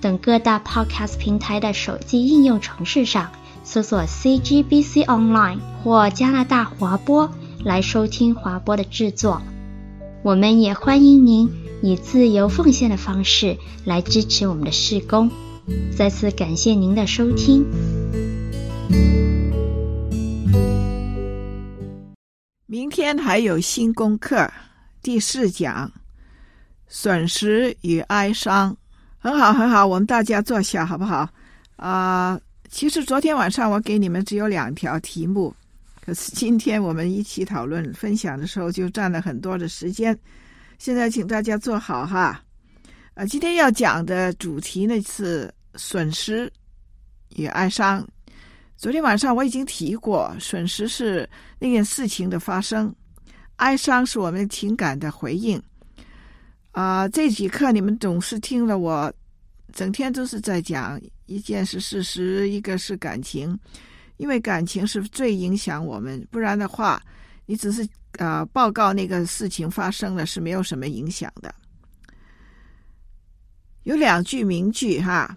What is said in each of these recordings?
等各大 Podcast 平台的手机应用程式上搜索 CGBC Online 或加拿大华播来收听华播的制作。我们也欢迎您以自由奉献的方式来支持我们的事工。再次感谢您的收听。明天还有新功课，第四讲，损失与哀伤，很好，很好，我们大家坐下好不好？啊、其实昨天晚上我给你们只有两条题目，可是今天我们一起讨论分享的时候就占了很多的时间。现在请大家坐好哈。啊、今天要讲的主题呢是损失与哀伤。昨天晚上我已经提过，损失是那件事情的发生，哀伤是我们情感的回应。啊、这几课你们总是听了我，整天都是在讲一件是事实，一个是感情，因为感情是最影响我们，不然的话，你只是啊、报告那个事情发生了是没有什么影响的。有两句名句哈，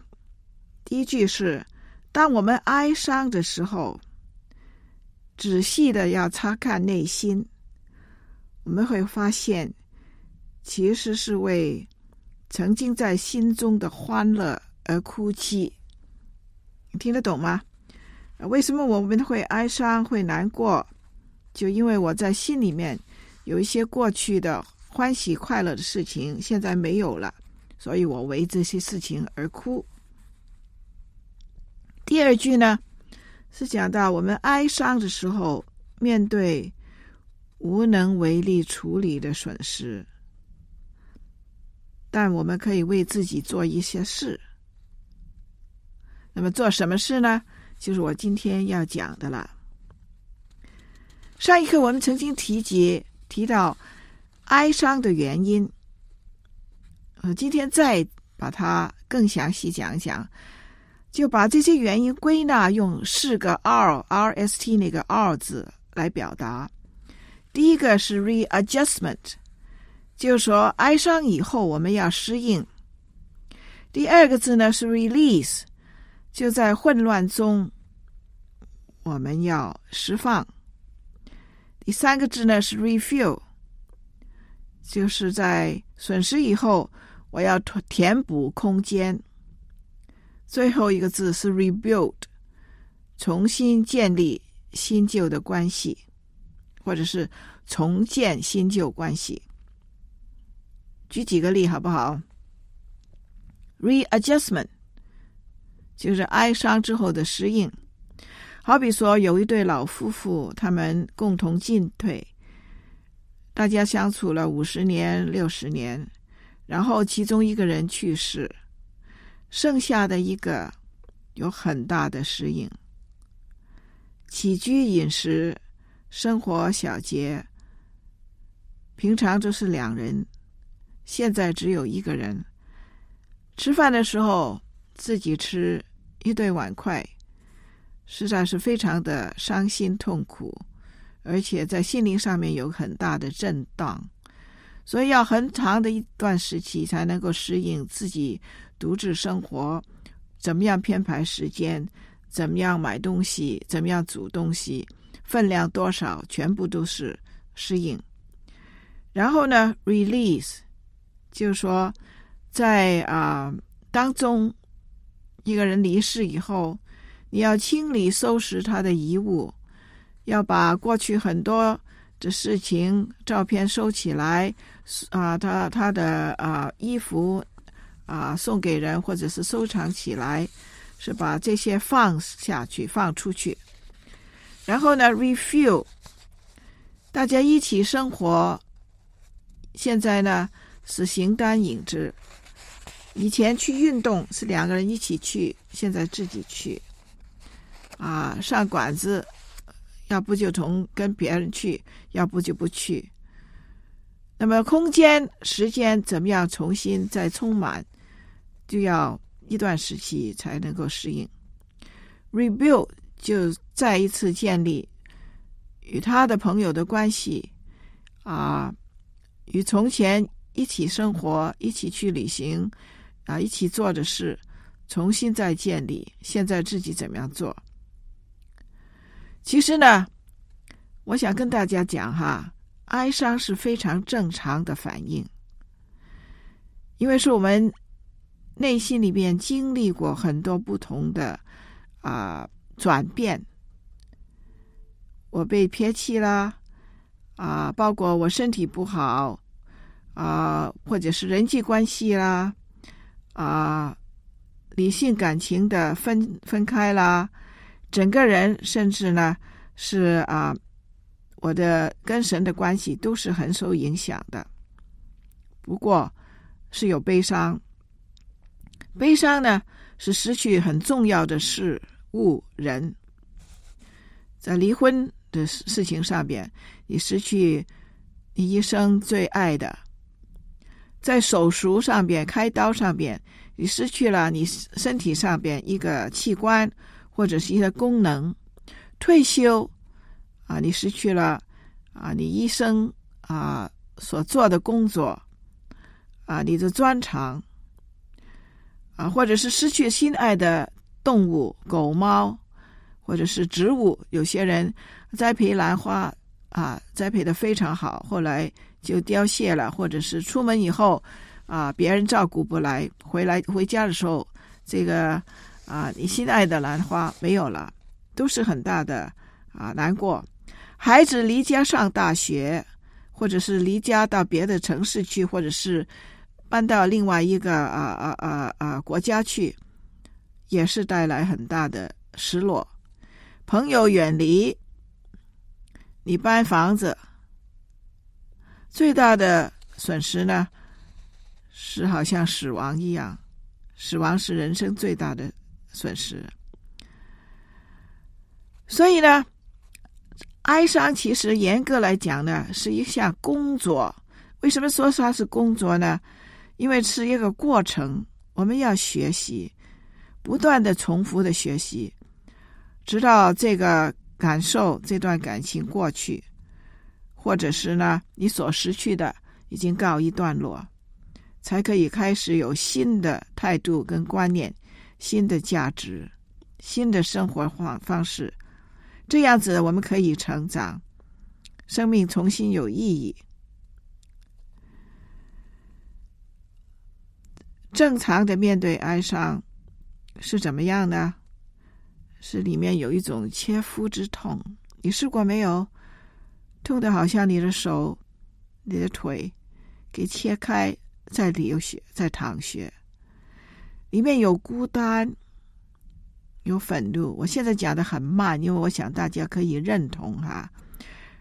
第一句是。当我们哀伤的时候，仔细的要查看内心，我们会发现，其实是为曾经在心中的欢乐而哭泣。听得懂吗？为什么我们会哀伤、会难过？就因为我在心里面有一些过去的欢喜快乐的事情，现在没有了，所以我为这些事情而哭。第二句呢，是讲到我们哀伤的时候，面对无能为力处理的损失，但我们可以为自己做一些事。那么做什么事呢？就是我今天要讲的了。上一课我们曾经提及提到哀伤的原因，呃，今天再把它更详细讲一讲。就把这些原因归纳，用四个 R R S T 那个 R 字来表达。第一个是 readjustment，就说哀伤以后我们要适应。第二个字呢是 release，就在混乱中我们要释放。第三个字呢是 refill，就是在损失以后我要填补空间。最后一个字是 rebuild，重新建立新旧的关系，或者是重建新旧关系。举几个例好不好？readjustment 就是哀伤之后的适应。好比说，有一对老夫妇，他们共同进退，大家相处了五十年、六十年，然后其中一个人去世。剩下的一个有很大的适应，起居饮食、生活小节，平常就是两人，现在只有一个人。吃饭的时候自己吃一对碗筷，实在是非常的伤心痛苦，而且在心灵上面有很大的震荡，所以要很长的一段时期才能够适应自己。独自生活，怎么样编排时间？怎么样买东西？怎么样煮东西？分量多少？全部都是适应。然后呢，release，就是说，在啊、当中，一个人离世以后，你要清理收拾他的遗物，要把过去很多的事情、照片收起来啊、他他的啊、衣服。啊，送给人或者是收藏起来，是把这些放下去，放出去。然后呢，refill，大家一起生活，现在呢是形单影只，以前去运动是两个人一起去，现在自己去。啊，上馆子，要不就同跟别人去，要不就不去。那么空间、时间怎么样重新再充满，就要一段时期才能够适应。Rebuild 就再一次建立与他的朋友的关系，啊，与从前一起生活、一起去旅行、啊，一起做的事，重新再建立。现在自己怎么样做？其实呢，我想跟大家讲哈。哀伤是非常正常的反应，因为是我们内心里面经历过很多不同的啊、转变。我被撇弃了啊、包括我身体不好啊、或者是人际关系啦啊、理性感情的分分开啦，整个人甚至呢是啊。我的跟神的关系都是很受影响的，不过是有悲伤。悲伤呢，是失去很重要的事物人，在离婚的事情上边，你失去你一生最爱的；在手术上边，开刀上边，你失去了你身体上边一个器官或者是一个功能；退休。啊，你失去了啊，你一生啊所做的工作啊，你的专长啊，或者是失去心爱的动物狗猫，或者是植物。有些人栽培兰花啊，栽培的非常好，后来就凋谢了，或者是出门以后啊，别人照顾不来，回来回家的时候，这个啊，你心爱的兰花没有了，都是很大的啊难过。孩子离家上大学，或者是离家到别的城市去，或者是搬到另外一个啊啊啊啊国家去，也是带来很大的失落。朋友远离，你搬房子，最大的损失呢，是好像死亡一样，死亡是人生最大的损失。所以呢。哀伤其实严格来讲呢，是一项工作。为什么说它是工作呢？因为是一个过程，我们要学习，不断的重复的学习，直到这个感受、这段感情过去，或者是呢，你所失去的已经告一段落，才可以开始有新的态度跟观念、新的价值、新的生活方方式。这样子，我们可以成长，生命重新有意义。正常的面对哀伤是怎么样呢？是里面有一种切肤之痛，你试过没有？痛得好像你的手、你的腿给切开，在流血，在淌血，里面有孤单。有愤怒，我现在讲的很慢，因为我想大家可以认同哈。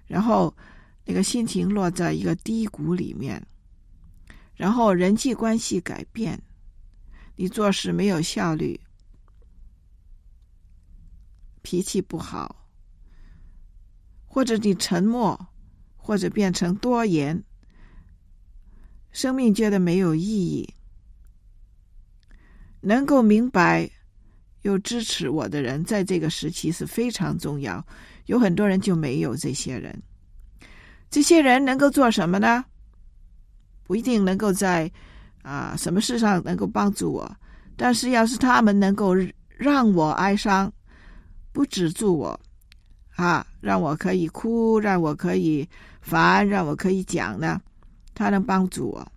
然后那个心情落在一个低谷里面，然后人际关系改变，你做事没有效率，脾气不好，或者你沉默，或者变成多言，生命觉得没有意义，能够明白。又支持我的人，在这个时期是非常重要。有很多人就没有这些人，这些人能够做什么呢？不一定能够在啊什么事上能够帮助我，但是要是他们能够让我哀伤，不止住我啊，让我可以哭，让我可以烦，让我可以讲呢，他能帮助我。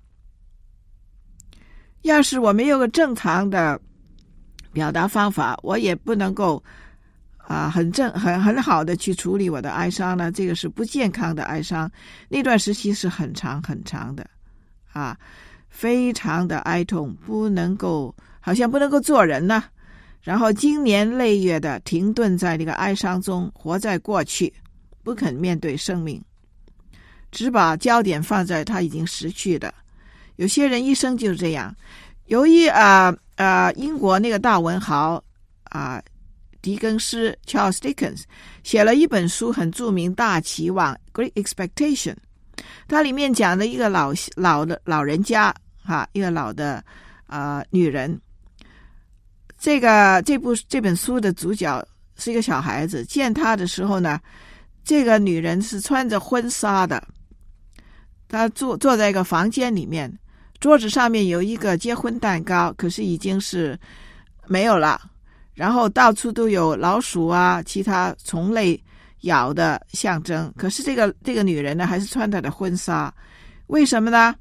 要是我没有个正常的。表达方法，我也不能够啊，很正很很好的去处理我的哀伤呢。这个是不健康的哀伤，那段时期是很长很长的，啊，非常的哀痛，不能够好像不能够做人呢。然后经年累月的停顿在那个哀伤中，活在过去，不肯面对生命，只把焦点放在他已经失去的。有些人一生就是这样。由于啊啊，英国那个大文豪啊，狄更斯 Charles Dickens 写了一本书，很著名，《大期望》（Great Expectation）。它里面讲了一个老老的老人家，哈，一个老的啊、女人。这个这部这本书的主角是一个小孩子，见他的时候呢，这个女人是穿着婚纱的，她坐坐在一个房间里面。桌子上面有一个结婚蛋糕，可是已经是没有了。然后到处都有老鼠啊，其他虫类咬的象征。可是这个这个女人呢，还是穿她的婚纱。为什么呢？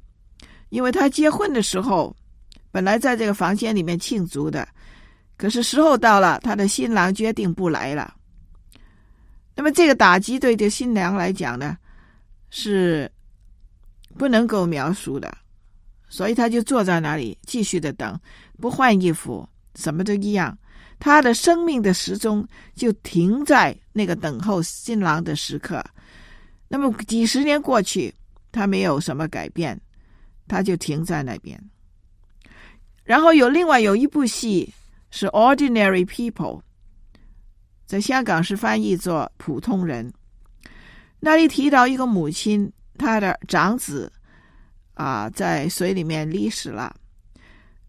因为她结婚的时候本来在这个房间里面庆祝的，可是时候到了，他的新郎决定不来了。那么这个打击对这新娘来讲呢，是不能够描述的。所以他就坐在那里，继续的等，不换衣服，什么都一样。他的生命的时钟就停在那个等候新郎的时刻。那么几十年过去，他没有什么改变，他就停在那边。然后有另外有一部戏是《Ordinary People》，在香港是翻译作《普通人》。那里提到一个母亲，她的长子。啊，在水里面溺死了，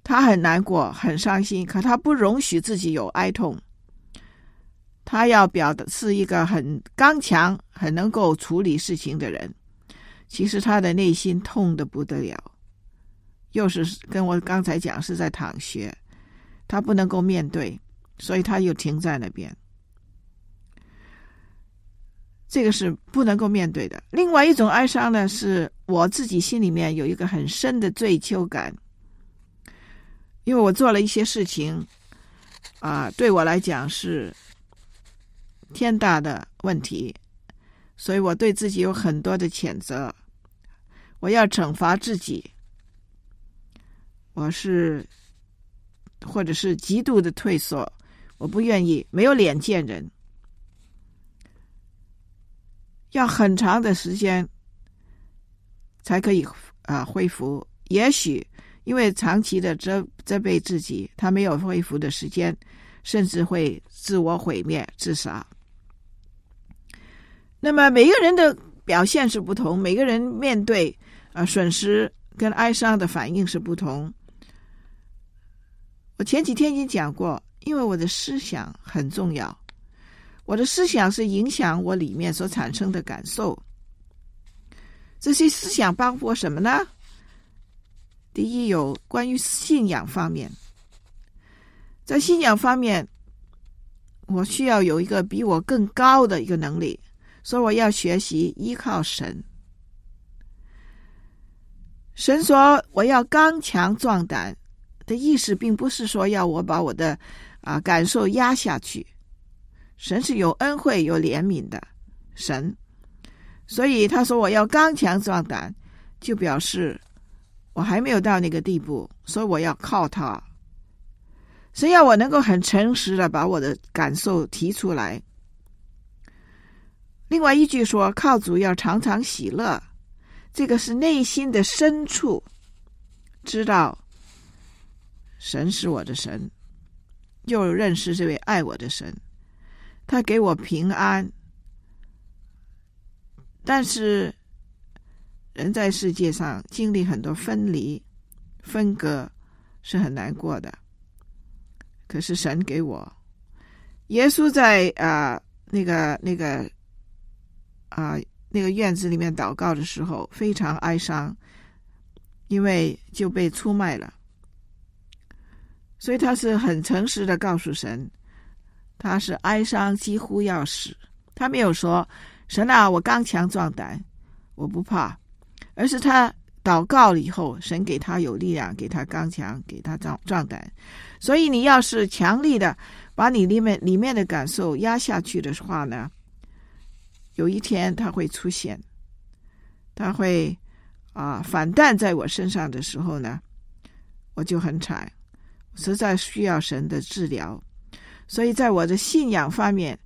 她很难过，很伤心，可她不容许自己有哀痛。他要表的是一个很刚强、很能够处理事情的人。其实他的内心痛得不得了，又是跟我刚才讲是在淌血，他不能够面对，所以他又停在那边。这个是不能够面对的。另外一种哀伤呢，是我自己心里面有一个很深的罪疚感，因为我做了一些事情，啊、对我来讲是天大的问题，所以我对自己有很多的谴责，我要惩罚自己，我是或者是极度的退缩，我不愿意，没有脸见人。要很长的时间才可以啊恢复。也许因为长期的责责备自己，他没有恢复的时间，甚至会自我毁灭、自杀。那么每个人的表现是不同，每个人面对啊损失跟哀伤的反应是不同。我前几天已经讲过，因为我的思想很重要。我的思想是影响我里面所产生的感受。这些思想包括什么呢？第一，有关于信仰方面，在信仰方面，我需要有一个比我更高的一个能力，所以我要学习依靠神。神说我要刚强壮胆的意思，并不是说要我把我的啊感受压下去。神是有恩惠、有怜悯的神，所以他说我要刚强壮胆，就表示我还没有到那个地步，所以我要靠他。神要我能够很诚实的把我的感受提出来。另外一句说，靠主要常常喜乐，这个是内心的深处，知道神是我的神，又认识这位爱我的神。他给我平安，但是人在世界上经历很多分离、分割，是很难过的。可是神给我，耶稣在啊、那个那个啊、那个院子里面祷告的时候，非常哀伤，因为就被出卖了，所以他是很诚实的告诉神。他是哀伤，几乎要死。他没有说：“神啊，我刚强壮胆，我不怕。”而是他祷告了以后，神给他有力量，给他刚强，给他壮壮胆。所以，你要是强力的把你里面里面的感受压下去的话呢，有一天他会出现，他会啊反弹在我身上的时候呢，我就很惨，实在需要神的治疗。所以在我的信仰方面，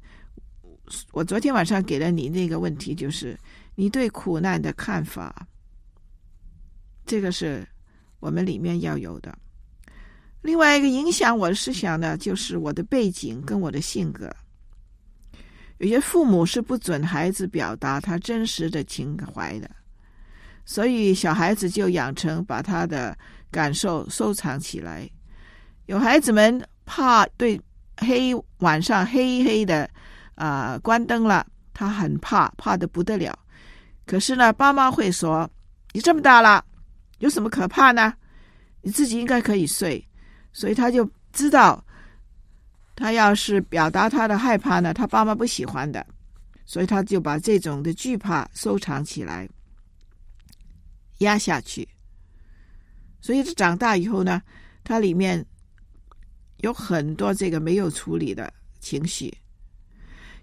我昨天晚上给了你那个问题，就是你对苦难的看法。这个是我们里面要有的。另外一个影响我的思想呢，就是我的背景跟我的性格。有些父母是不准孩子表达他真实的情怀的，所以小孩子就养成把他的感受收藏起来。有孩子们怕对黑晚上黑黑的啊、关灯了，他很怕，怕的不得了。可是呢，爸妈会说：“你这么大了，有什么可怕呢？你自己应该可以睡。”所以他就知道，他要是表达他的害怕呢，他爸妈不喜欢的，所以他就把这种的惧怕收藏起来，压下去。所以长大以后呢，他里面有很多这个没有处理的情绪。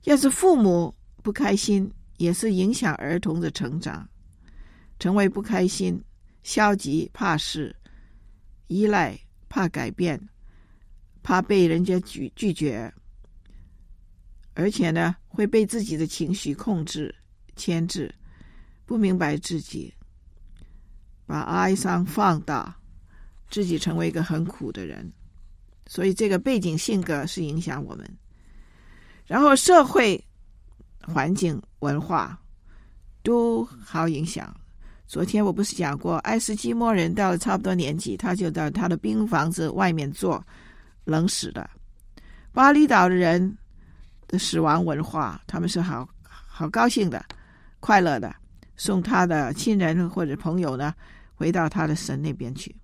要是父母不开心，也是影响儿童的成长，成为不开心、消极、怕事、依赖。怕改变，怕被人家拒拒绝，而且呢，会被自己的情绪控制、牵制，不明白自己，把哀伤放大，自己成为一个很苦的人。所以，这个背景、性格是影响我们，然后社会环境、文化都好影响。昨天我不是讲过，爱斯基摩人到了差不多年纪，他就到他的冰房子外面坐，冷死的。巴厘岛的人的死亡文化，他们是好好高兴的、快乐的，送他的亲人或者朋友呢回到他的神那边去。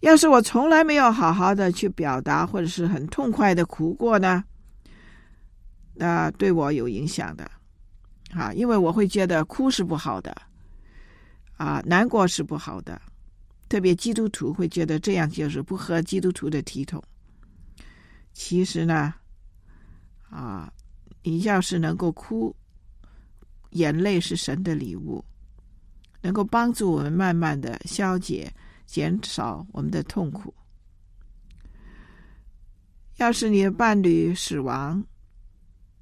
要是我从来没有好好的去表达，或者是很痛快的哭过呢，那对我有影响的啊，因为我会觉得哭是不好的。啊，难过是不好的，特别基督徒会觉得这样就是不合基督徒的体统。其实呢，啊，你要是能够哭，眼泪是神的礼物，能够帮助我们慢慢的消解、减少我们的痛苦。要是你的伴侣死亡，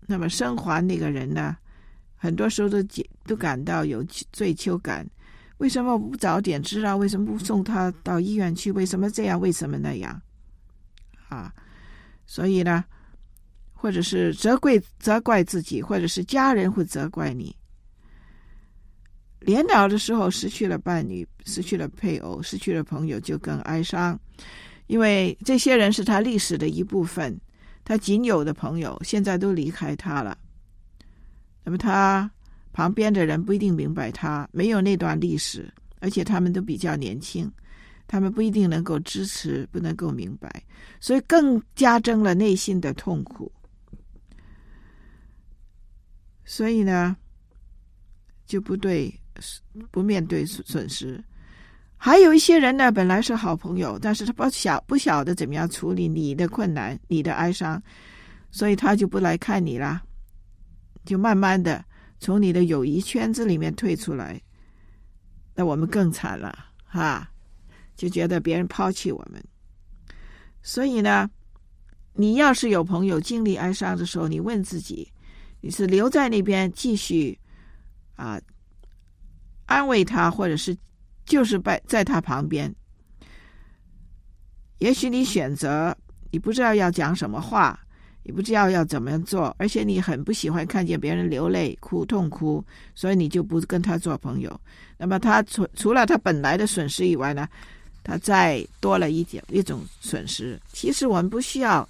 那么生还那个人呢，很多时候都都感到有罪疚感。为什么不早点知道？为什么不送他到医院去？为什么这样？为什么那样？啊，所以呢，或者是责怪责怪自己，或者是家人会责怪你。年老的时候失去了伴侣，失去了配偶，失去了朋友，就更哀伤，因为这些人是他历史的一部分，他仅有的朋友现在都离开他了，那么他。旁边的人不一定明白他，没有那段历史，而且他们都比较年轻，他们不一定能够支持，不能够明白，所以更加增了内心的痛苦。所以呢，就不对，不面对损失。还有一些人呢，本来是好朋友，但是他不晓不晓得怎么样处理你的困难、你的哀伤，所以他就不来看你了，就慢慢的。从你的友谊圈子里面退出来，那我们更惨了哈，就觉得别人抛弃我们。所以呢，你要是有朋友经历哀伤的时候，你问自己，你是留在那边继续啊安慰他，或者是就是在在他旁边？也许你选择，你不知道要讲什么话。你不知道要怎么做，而且你很不喜欢看见别人流泪、哭、痛哭，所以你就不跟他做朋友。那么他除除了他本来的损失以外呢，他再多了一点一种损失。其实我们不需要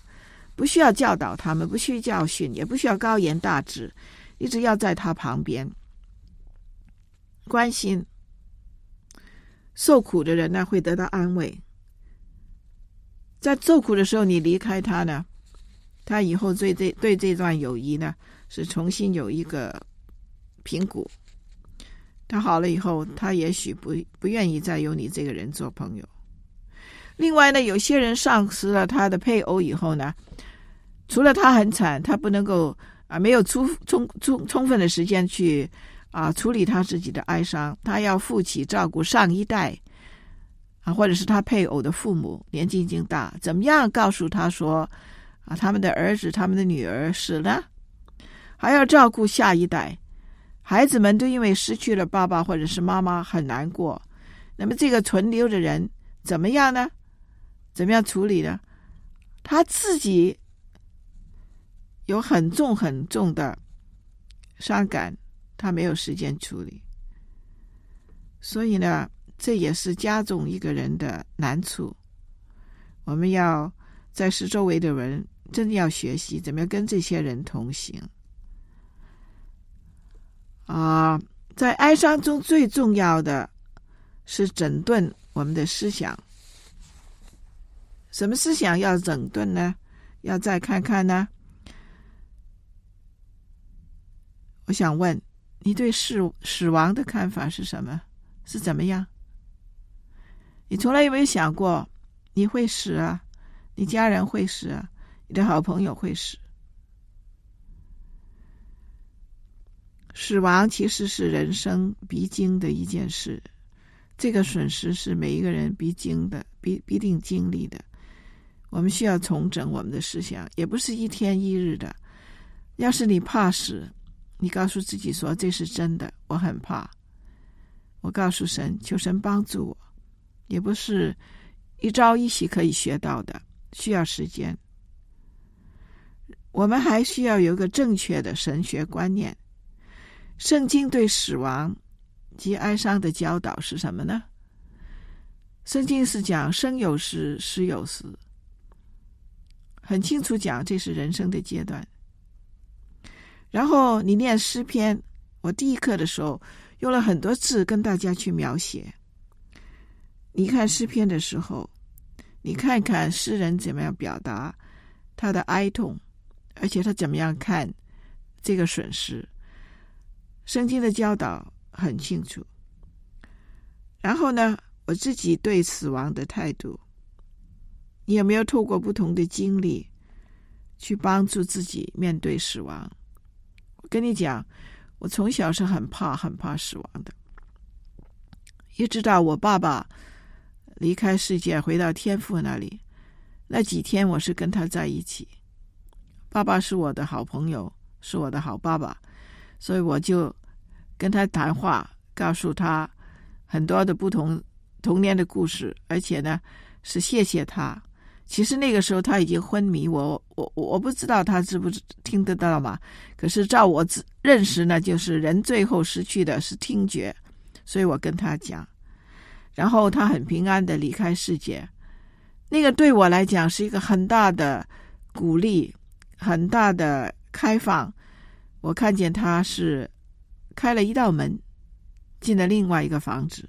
不需要教导他们，不需要教训，也不需要高言大志，一直要在他旁边关心。受苦的人呢，会得到安慰。在受苦的时候，你离开他呢，他以后对这对这段友谊呢，是重新有一个评估。他好了以后，他也许不不愿意再有你这个人做朋友。另外呢，有些人丧失了他的配偶以后呢，除了他很惨，他不能够啊，没有充充充充分的时间去啊处理他自己的哀伤，他要负起照顾上一代啊，或者是他配偶的父母年纪已经大，怎么样告诉他说？啊，他们的儿子、他们的女儿死了，还要照顾下一代，孩子们都因为失去了爸爸或者是妈妈很难过。那么这个存留的人怎么样呢？怎么样处理呢？他自己有很重很重的伤感，他没有时间处理，所以呢，这也是加重一个人的难处。我们要在是周围的人真的要学习怎么样跟这些人同行啊，在哀伤中最重要的是整顿我们的思想。什么思想要整顿呢？要再看看呢？我想问你对死死亡的看法是什么？是怎么样？你从来有没有想过？你会死啊，你家人会死啊，你的好朋友会死。死亡其实是人生必经的一件事，这个损失是每一个人必经的，必必定经历的。我们需要重整我们的思想，也不是一天一日的。要是你怕死，你告诉自己说这是真的，我很怕。我告诉神，求神帮助我，也不是。一朝一夕可以学到的，需要时间。我们还需要有个正确的神学观念。圣经对死亡及哀伤的教导是什么呢？圣经是讲生有时，死有时，很清楚讲这是人生的阶段。然后你念诗篇，我第一课的时候用了很多字跟大家去描写。你看诗篇的时候，你看看诗人怎么样表达他的哀痛，而且他怎么样看这个损失。圣经的教导很清楚。然后呢，我自己对死亡的态度，你有没有透过不同的经历去帮助自己面对死亡？跟你讲，我从小是很怕、很怕死亡的，一直到我爸爸。离开世界，回到天父那里，那几天我是跟他在一起。爸爸是我的好朋友，是我的好爸爸，所以我就跟他谈话，告诉他很多的不同童年的故事，而且呢是谢谢他。其实那个时候他已经昏迷，我我我不知道他知不知听得到嘛？可是照我认识呢，就是人最后失去的是听觉，所以我跟他讲。然后他很平安的离开世界，那个对我来讲是一个很大的鼓励，很大的开放。我看见他是开了一道门，进了另外一个房子，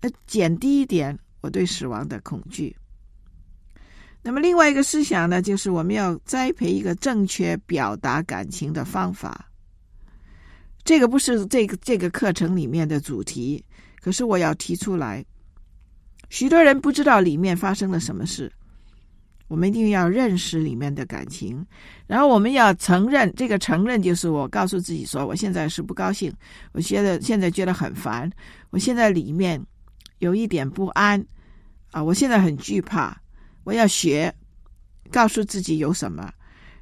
呃，减低一点我对死亡的恐惧。那么另外一个思想呢，就是我们要栽培一个正确表达感情的方法。这个不是这个这个课程里面的主题。可是我要提出来，许多人不知道里面发生了什么事，我们一定要认识里面的感情，然后我们要承认，这个承认就是我告诉自己说，我现在是不高兴，我现在现在觉得很烦，我现在里面有一点不安啊，我现在很惧怕，我要学告诉自己有什么，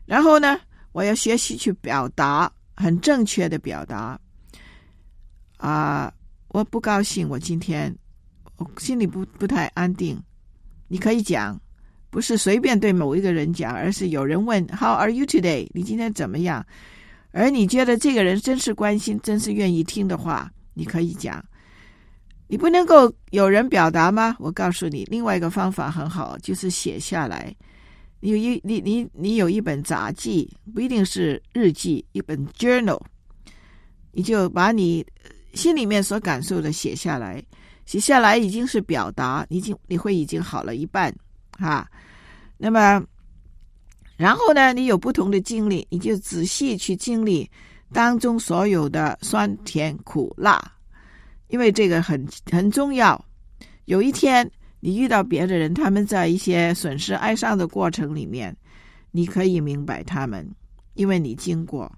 然后呢，我要学习去表达，很正确的表达啊。我不高兴，我今天我心里不不太安定。你可以讲，不是随便对某一个人讲，而是有人问 “How are you today？” 你今天怎么样？而你觉得这个人真是关心，真是愿意听的话，你可以讲。你不能够有人表达吗？我告诉你，另外一个方法很好，就是写下来。你有一你你你有一本杂记，不一定是日记，一本 journal，你就把你。心里面所感受的写下来，写下来已经是表达，已经你会已经好了一半啊。那么，然后呢，你有不同的经历，你就仔细去经历当中所有的酸甜苦辣，因为这个很很重要。有一天你遇到别的人，他们在一些损失哀伤的过程里面，你可以明白他们，因为你经过。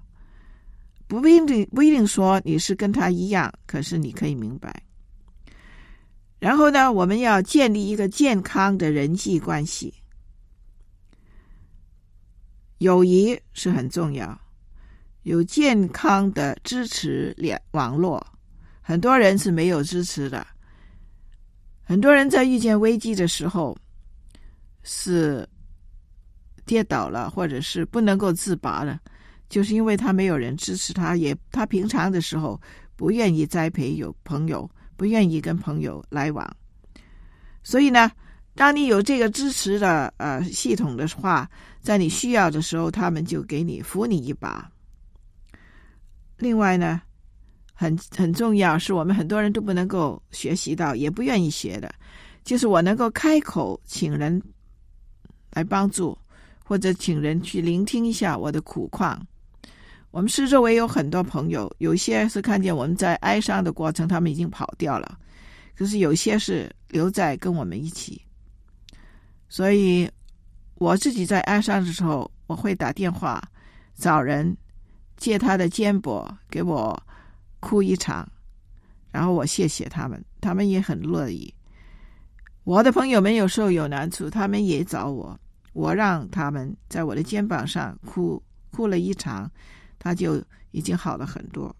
不一定不一定说你是跟他一样，可是你可以明白。然后呢，我们要建立一个健康的人际关系，友谊是很重要，有健康的支持联网络。很多人是没有支持的，很多人在遇见危机的时候，是跌倒了，或者是不能够自拔了，就是因为他没有人支持他，也他平常的时候不愿意栽培有朋友，不愿意跟朋友来往。所以呢，当你有这个支持的呃系统的话，在你需要的时候，他们就给你扶你一把。另外呢，很很重要，是我们很多人都不能够学习到，也不愿意学的，就是我能够开口请人来帮助，或者请人去聆听一下我的苦况。我们是周围有很多朋友，有些是看见我们在哀伤的过程，他们已经跑掉了；可是有些是留在跟我们一起，所以。我自己在哀伤的时候，我会打电话找人借他的肩膊给我哭一场，然后我谢谢他们，他们也很乐意。我的朋友们有时候有难处，他们也找我，我让他们在我的肩膀上哭哭了一场，他就已经好了很多。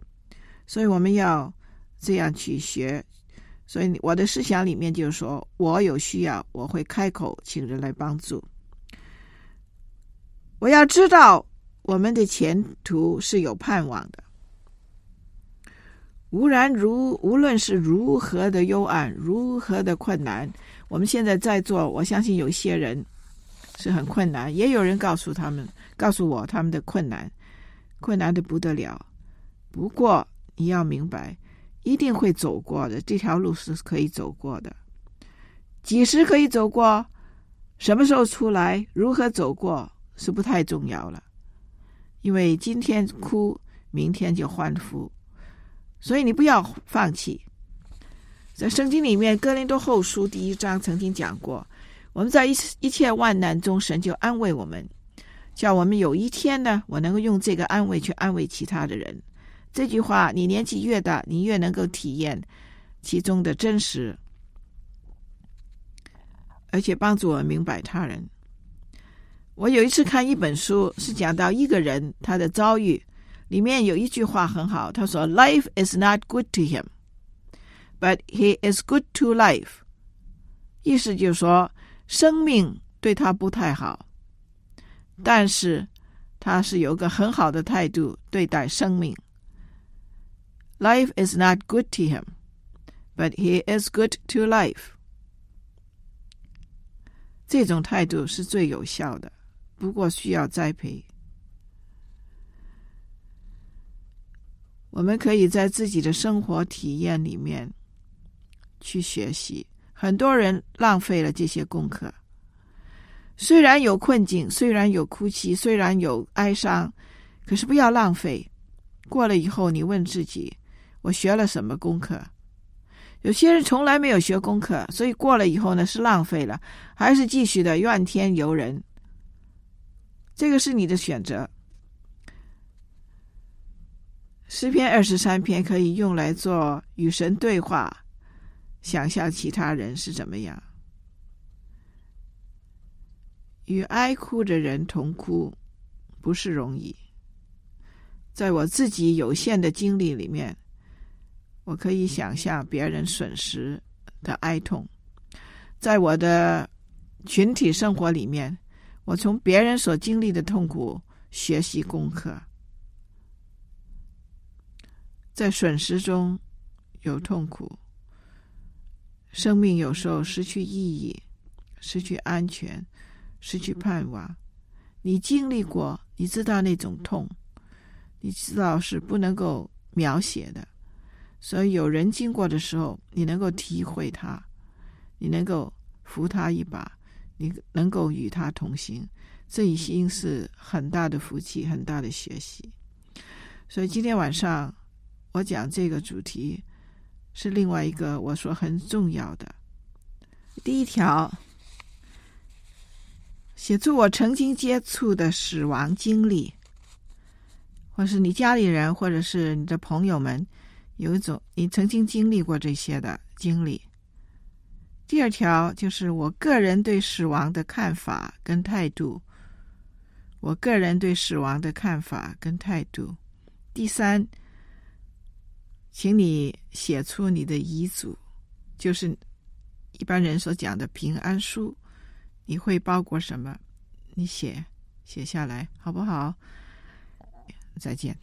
所以我们要这样去学。所以我的思想里面就是说，我有需要，我会开口请人来帮助。我要知道我们的前途是有盼望的。无然如无论是如何的幽暗，如何的困难，我们现在在座，我相信有些人是很困难，也有人告诉他们，告诉我他们的困难，困难的不得了。不过你要明白，一定会走过的，这条路是可以走过的。几时可以走过？什么时候出来？如何走过？是不太重要了，因为今天哭，明天就欢呼，所以你不要放弃。在圣经里面，《哥林多后书》第一章曾经讲过，我们在一一切万难中，神就安慰我们，叫我们有一天呢，我能够用这个安慰去安慰其他的人。这句话，你年纪越大，你越能够体验其中的真实，而且帮助我明白他人。我有一次看一本书，是讲到一个人他的遭遇，里面有一句话很好，他说：“Life is not good to him, but he is good to life。”意思就是说，生命对他不太好，但是他是有个很好的态度对待生命。Life is not good to him, but he is good to life。这种态度是最有效的。不过需要栽培。 我们可以在自己的生活体验里面去学习。很多人浪费了这些功课，虽然有困境，虽然有哭泣，虽然有哀伤，可是不要浪费。过了以后，你问自己：我学了什么功课？有些人从来没有学功课，所以过了以后呢，是浪费了，还是继续的怨天尤人。这个是你的选择。诗篇二十三篇可以用来做与神对话，想象其他人是怎么样。与哀哭的人同哭，不是容易。在我自己有限的经历里面，我可以想象别人损失的哀痛。在我的群体生活里面。我从别人所经历的痛苦学习功课，在损失中有痛苦，生命有时候失去意义，失去安全，失去盼望。你经历过，你知道那种痛，你知道是不能够描写的。所以有人经过的时候，你能够体会他，你能够扶他一把。你能够与他同行，这已经是很大的福气，很大的学习。所以今天晚上我讲这个主题是另外一个我说很重要的。第一条，写出我曾经接触的死亡经历，或是你家里人，或者是你的朋友们，有一种你曾经经历过这些的经历。第二条就是我个人对死亡的看法跟态度。我个人对死亡的看法跟态度。第三，请你写出你的遗嘱，就是一般人所讲的平安书。你会包裹什么？你写写下来好不好？再见。